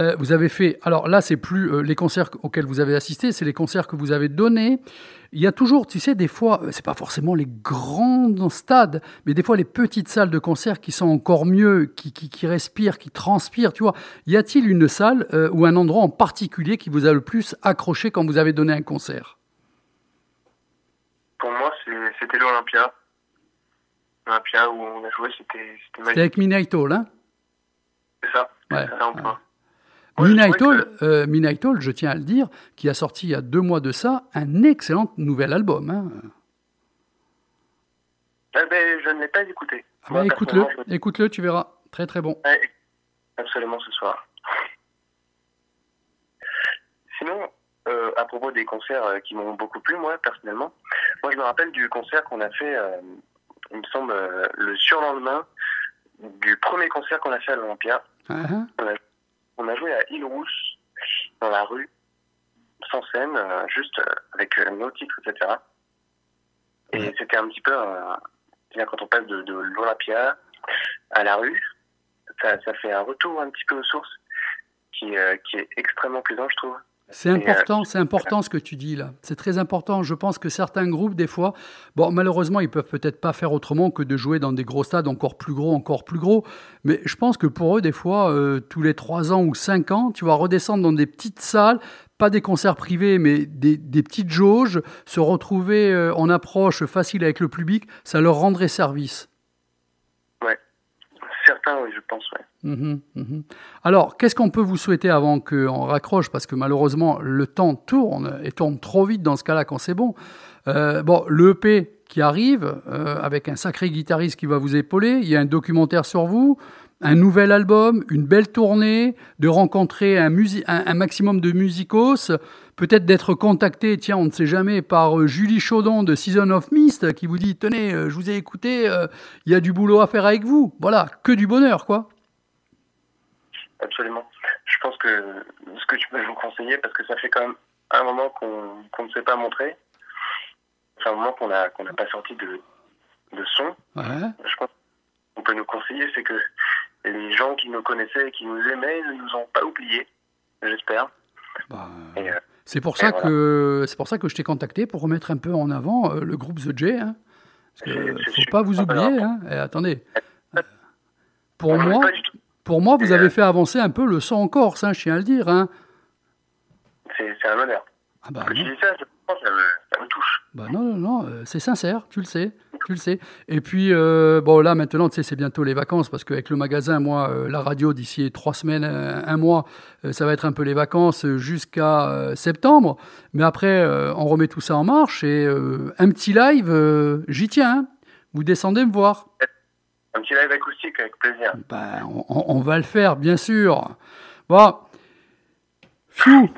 Euh, vous avez fait, alors là, c'est plus euh, les concerts auxquels vous avez assisté, c'est les concerts que vous avez donnés. Il y a toujours, tu sais, des fois, euh, c'est pas forcément les grands stades, mais des fois les petites salles de concert qui sont encore mieux, qui, qui, qui respirent, qui transpirent, tu vois. Y a-t-il une salle euh, ou un endroit en particulier qui vous a le plus accroché quand vous avez donné un concert? Pour moi, c'était l'Olympia. L'Olympia où on a joué, c'était, c'était avec Hall, hein? C'est ça. Ouais, C'est ça, ouais. Hall, euh, je tiens à le dire, qui a sorti il y a deux mois de ça un excellent nouvel album. hein. Eh ben, je ne l'ai pas écouté. Ah bah, écoute-le, je- écoute-le, tu verras. Très très bon. Ouais, absolument ce soir. Sinon, euh, à propos des concerts euh, qui m'ont beaucoup plu, moi, personnellement, moi, je me rappelle du concert qu'on a fait, euh, il me semble, le surlendemain du premier concert qu'on a fait à l'Olympia. Ah, hein. On a joué à Île-Rousse, dans la rue, sans scène, euh, juste euh, avec euh, nos titres, etc. Et c'était un petit peu, bien quand on passe de, de l'Olympia à la rue, ça, ça fait un retour un petit peu aux sources qui, euh, qui est extrêmement plaisant, je trouve. C'est important, c'est important ce que tu dis là. C'est très important. Je pense que certains groupes, des fois, bon, malheureusement, ils peuvent peut-être pas faire autrement que de jouer dans des gros stades encore plus gros, encore plus gros. Mais je pense que pour eux, des fois, euh, tous les trois ans ou cinq ans, tu vas redescendre dans des petites salles, pas des concerts privés, mais des, des petites jauges, se retrouver euh, en approche facile avec le public, ça leur rendrait service. Mhm, mhm. Alors, qu'est-ce qu'on peut vous souhaiter avant qu'on raccroche? Parce que malheureusement, le temps tourne et tourne trop vite dans ce cas-là quand c'est bon. Euh, bon, le EP qui arrive, euh, avec un sacré guitariste qui va vous épauler, il y a un documentaire sur vous, un nouvel album, une belle tournée, de rencontrer un, un maximum de musicos, peut-être d'être contacté, tiens, on ne sait jamais, par euh, Julie Chaudon de Season of Mist qui vous dit, tenez, euh, je vous ai écouté, euh, il y a du boulot à faire avec vous. Voilà, que du bonheur, quoi. Absolument. Je pense que ce que tu peux vous conseiller, parce que ça fait quand même un moment qu'on ne s'est pas montré, c'est un moment qu'on n'a pas sorti de, de son. Ouais. Je pense qu'on peut nous conseiller, c'est que les gens qui nous connaissaient et qui nous aimaient ne nous ont pas oubliés, j'espère. Bah, Et, euh, c'est pour et ça voilà. que pour ça que je t'ai contacté pour remettre un peu en avant euh, le groupe The J. Hein, parce que faut pas vous oublier. important. Hein. Et attendez. Euh, Pour moi, pour moi, vous Et, avez euh, fait avancer un peu le son en Corse, hein, je tiens à le dire. Hein. C'est un honneur. Ah bah, dis ça, je pense ça me, touche. Bah non, non, non, euh, c'est sincère, tu le sais, tu le sais. Et puis, euh, bon, là, maintenant, tu sais, c'est bientôt les vacances, parce qu'avec le magasin, moi, euh, la radio, d'ici trois semaines, un mois, euh, ça va être un peu les vacances euh, jusqu'à euh, septembre. Mais après, euh, on remet tout ça en marche, et euh, un petit live, euh, j'y tiens. hein. Vous descendez me voir. Un petit live acoustique avec plaisir. Ben, on, on- va le faire, bien sûr. Bon, Fiu,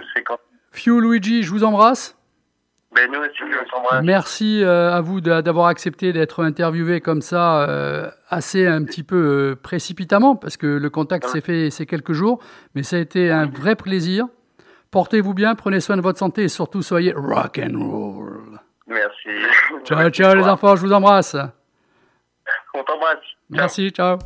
Fiu Luigi, je vous embrasse. Ben, nous aussi, on s'embrasse. Merci euh, à vous d'avoir accepté d'être interviewé comme ça, euh, assez un petit peu euh, précipitamment, parce que le contact s'est fait ces quelques jours, mais ça a été un vrai plaisir. Portez-vous bien, prenez soin de votre santé et surtout soyez rock and roll. Merci. Ciao, ciao les enfants, je vous embrasse. On t'embrasse. Merci, ciao.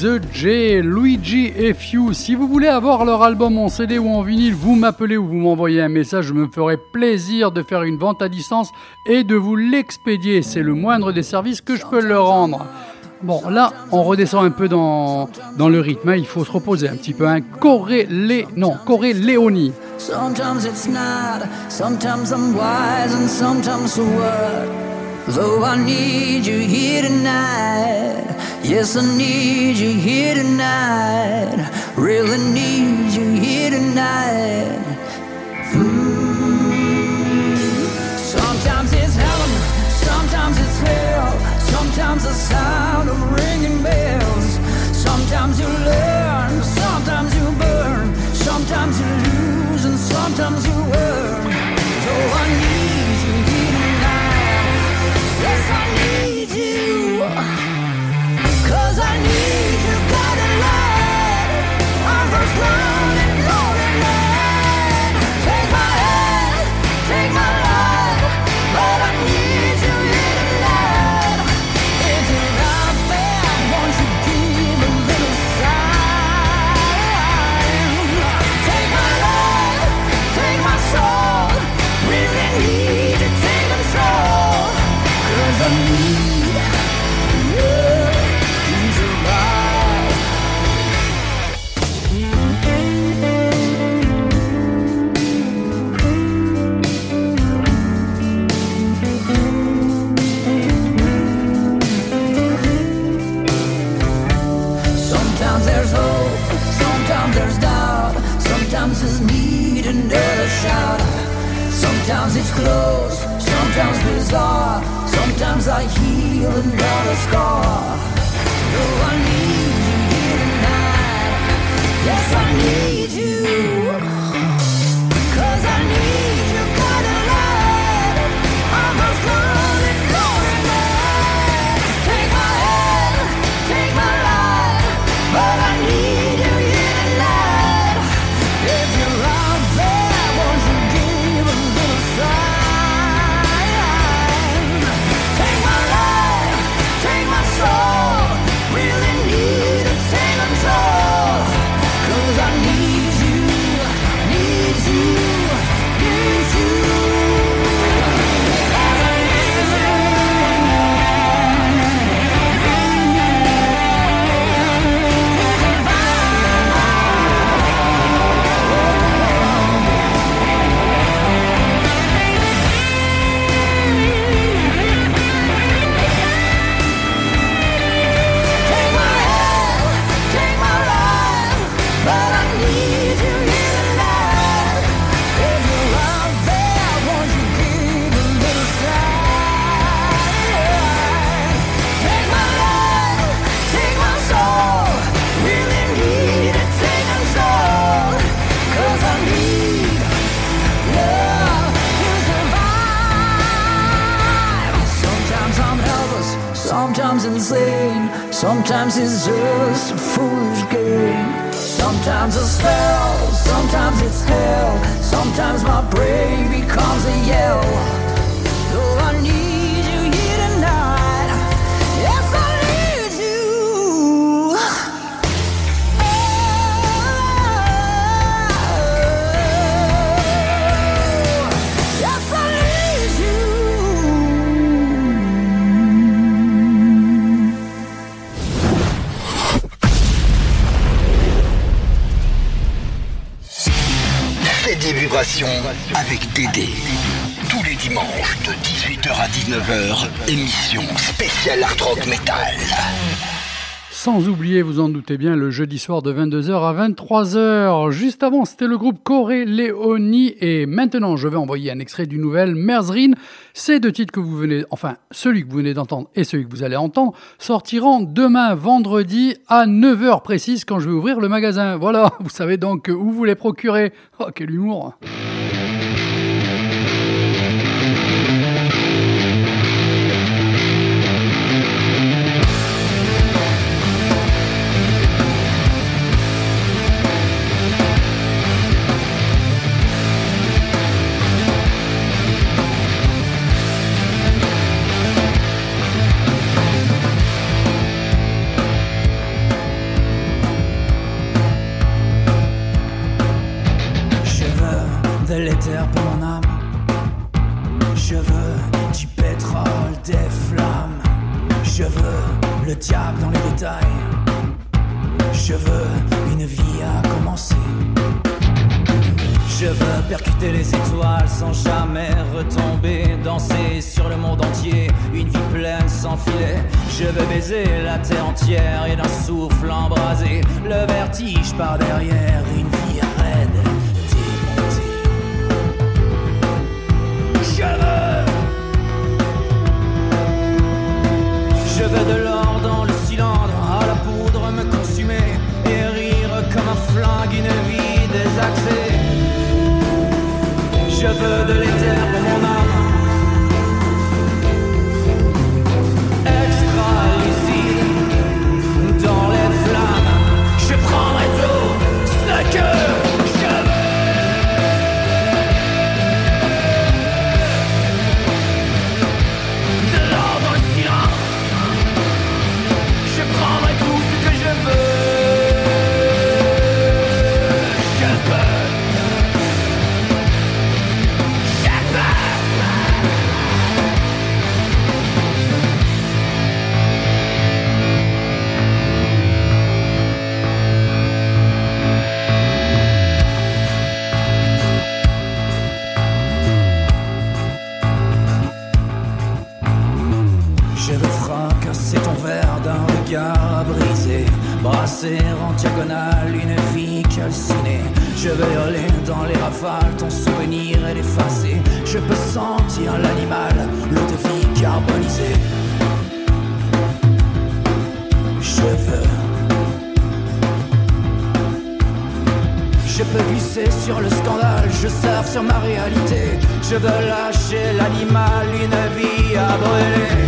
The J, Luigi et Few. Si vous voulez avoir leur album en CD ou en vinyle, vous m'appelez ou vous m'envoyez un message. Je me ferai plaisir de faire une vente à distance et de vous l'expédier. C'est le moindre des services que je peux leur rendre. Bon, là, on redescend un peu dans, dans le rythme. hein. Il faut se reposer un petit peu. Hein. Corée, Lé... non, Corée Léonie. Sometimes it's not, sometimes I'm wise and sometimes so what? Though I need you here tonight, yes, I need you here tonight, really need you here tonight. Mm. Sometimes it's heaven, sometimes it's hell, sometimes the sound of ringing bells. Sometimes you learn, sometimes you burn, sometimes you lose, and sometimes you Cause I need you, God, and light. I'm first lonely, Avec Dédé. Tous les dimanches de 18h à 19h, émission spéciale Art Rock Metal. Sans oublier, vous en doutez bien, le jeudi soir de 22h à 23h. Juste avant, c'était le groupe Corée Léonie. Et maintenant, je vais envoyer un extrait du nouvel Merzrin. Ces deux titres que vous venez, enfin, celui que vous venez d'entendre et celui que vous allez entendre, sortiront demain vendredi à 9h précise quand je vais ouvrir le magasin. Voilà, vous savez donc où vous les procurer. Oh, quel humour! Je veux une vie à commencer. Je veux percuter les étoiles sans jamais retomber, danser sur le monde entier, une vie pleine sans filet. Je veux baiser la terre entière et d'un souffle embrasé, le vertige par derrière, une vie raide. Je veux, je veux de l'or flingue, une vie désaxée. Je veux de l'éther pour mon âme. Ma réalité. Je veux lâcher l'animal, une vie à brûler.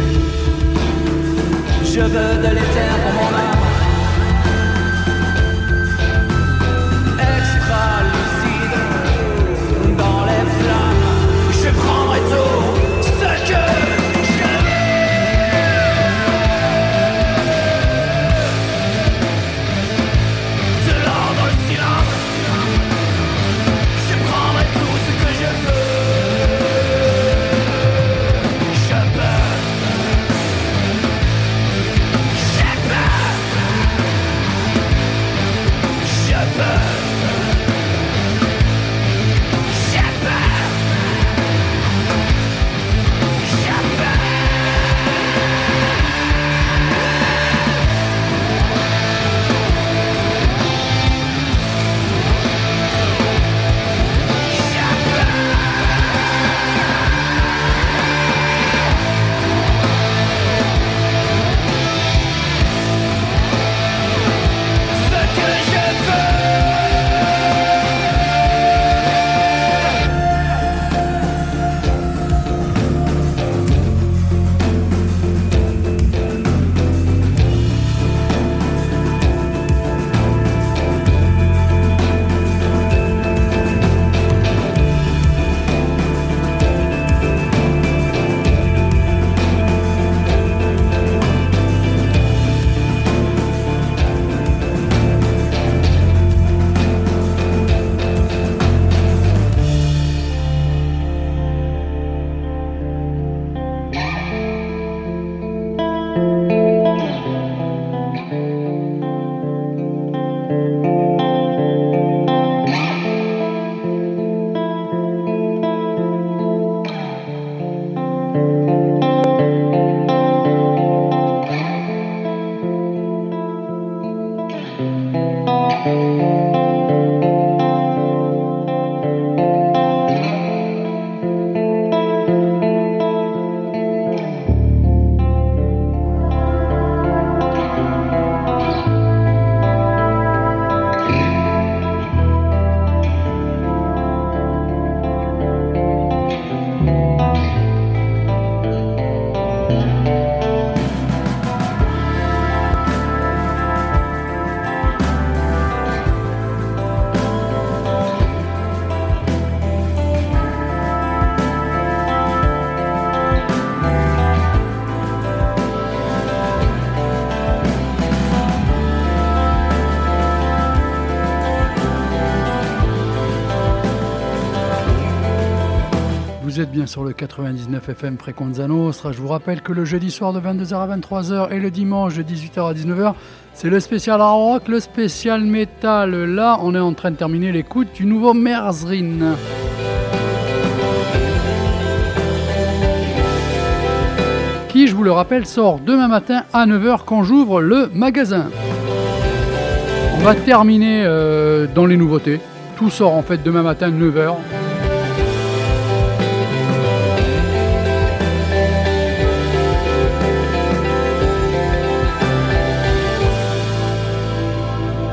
Je veux de l'éther bien sur le 99 FM Fréquenza Nostra. Je vous rappelle que le jeudi soir de 22h à 23h et le dimanche de 18h à 19h, c'est le spécial rock, le spécial métal. Là, on est en train de terminer l'écoute du nouveau Merzrin. Qui, je vous le rappelle, sort demain matin à 9h quand j'ouvre le magasin. On va terminer euh, dans les nouveautés. Tout sort en fait demain matin 9h.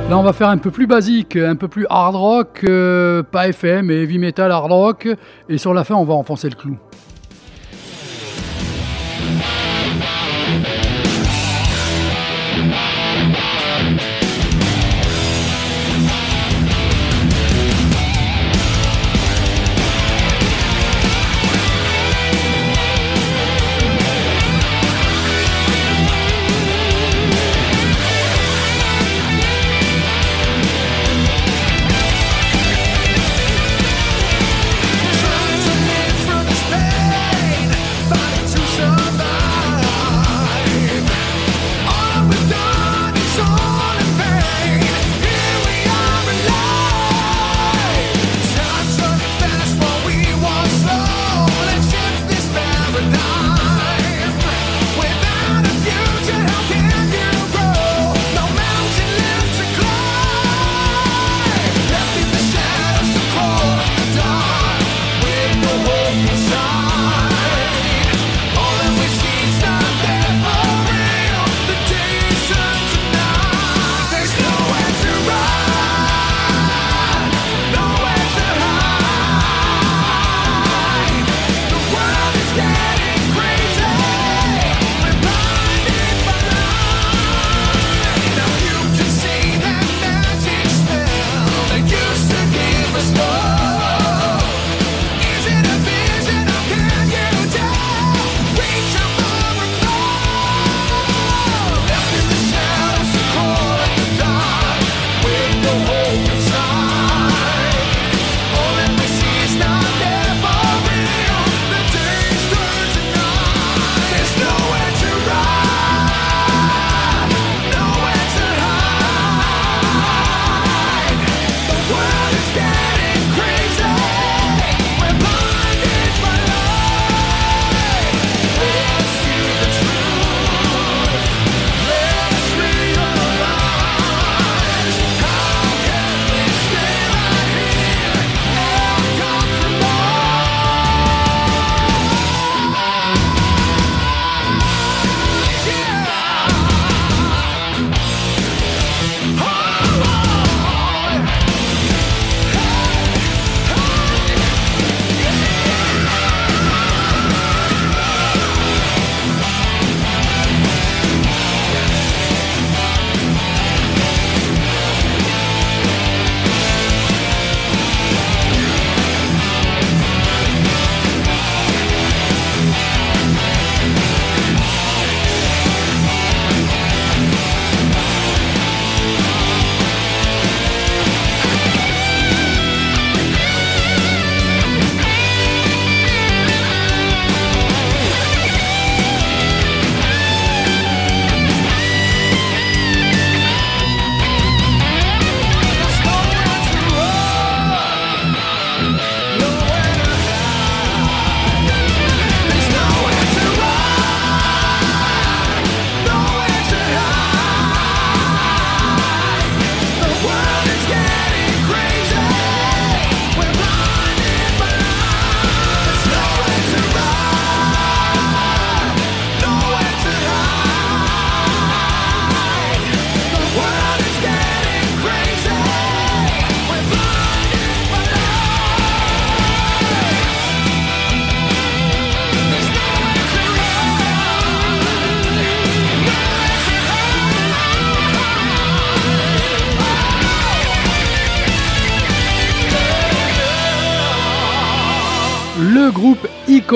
Là, on va faire un peu plus basique, un peu plus hard rock, euh, pas FM, mais heavy metal hard rock. Et sur la fin, on va enfoncer le clou.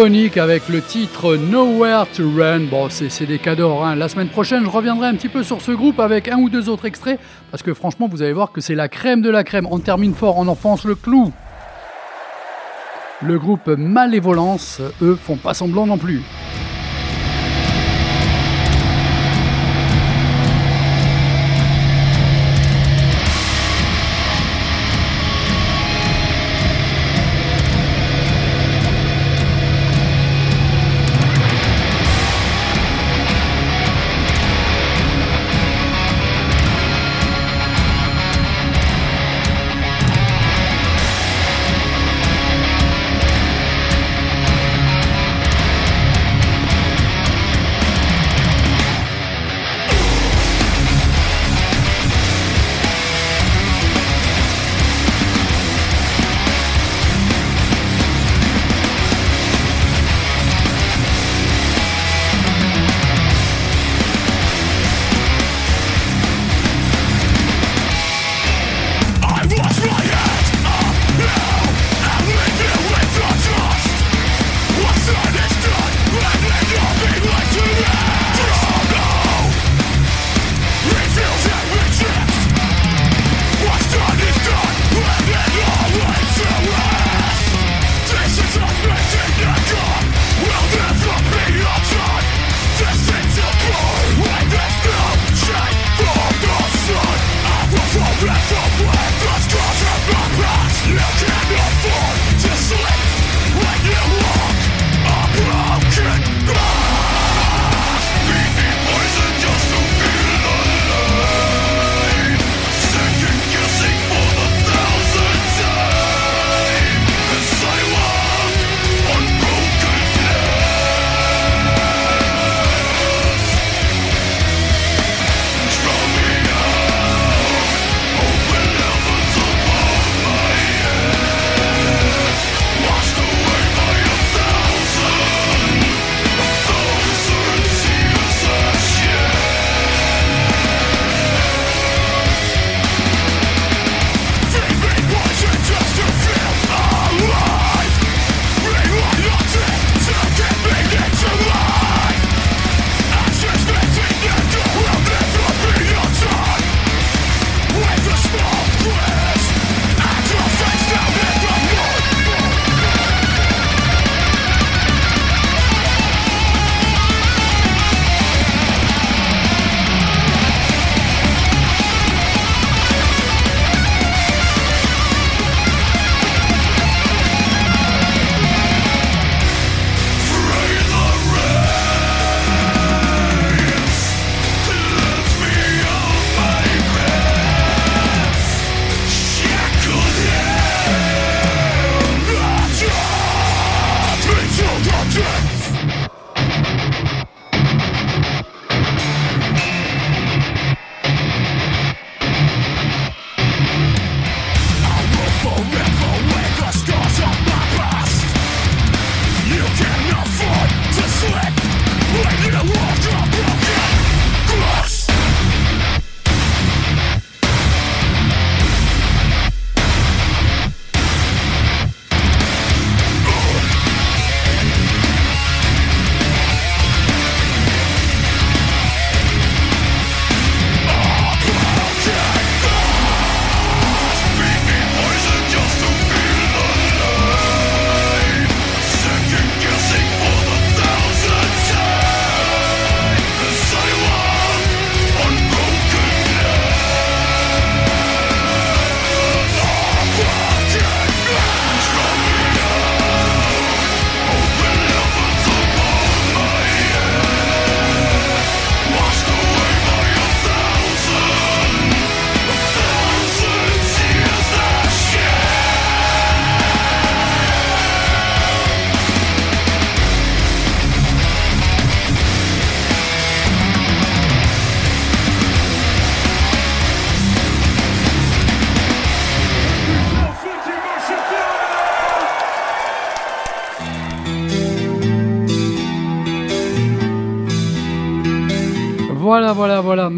Avec le titre Nowhere to Run. Bon, c'est des cadeaux. Hein. La semaine prochaine, je reviendrai un petit peu sur ce groupe avec un ou deux autres extraits parce que franchement, vous allez voir que c'est la crème de la crème. On termine fort, on enfonce le clou. Le groupe Malévolence, eux, font pas semblant non plus.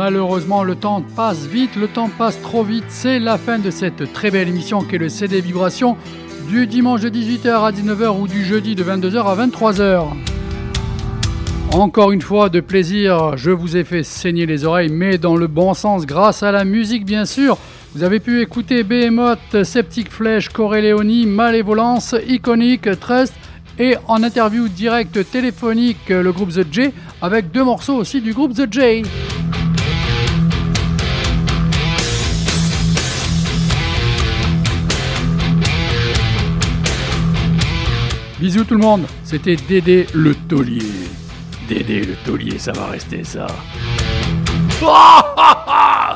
Malheureusement, le temps passe vite, le temps passe trop vite. C'est la fin de cette très belle émission qui est le CD Vibration du dimanche de 18h à 19h ou du jeudi de 22h à 23h. Encore une fois, de plaisir, je vous ai fait saigner les oreilles, mais dans le bon sens, grâce à la musique bien sûr. Vous avez pu écouter Behemoth, Septic Flèche, Corelleoni, Malévolence, Iconic, Trust et en interview directe téléphonique le groupe The J avec deux morceaux aussi du groupe The J. Bisous tout le monde, c'était Dédé le taulier. Dédé le taulier, ça va rester ça.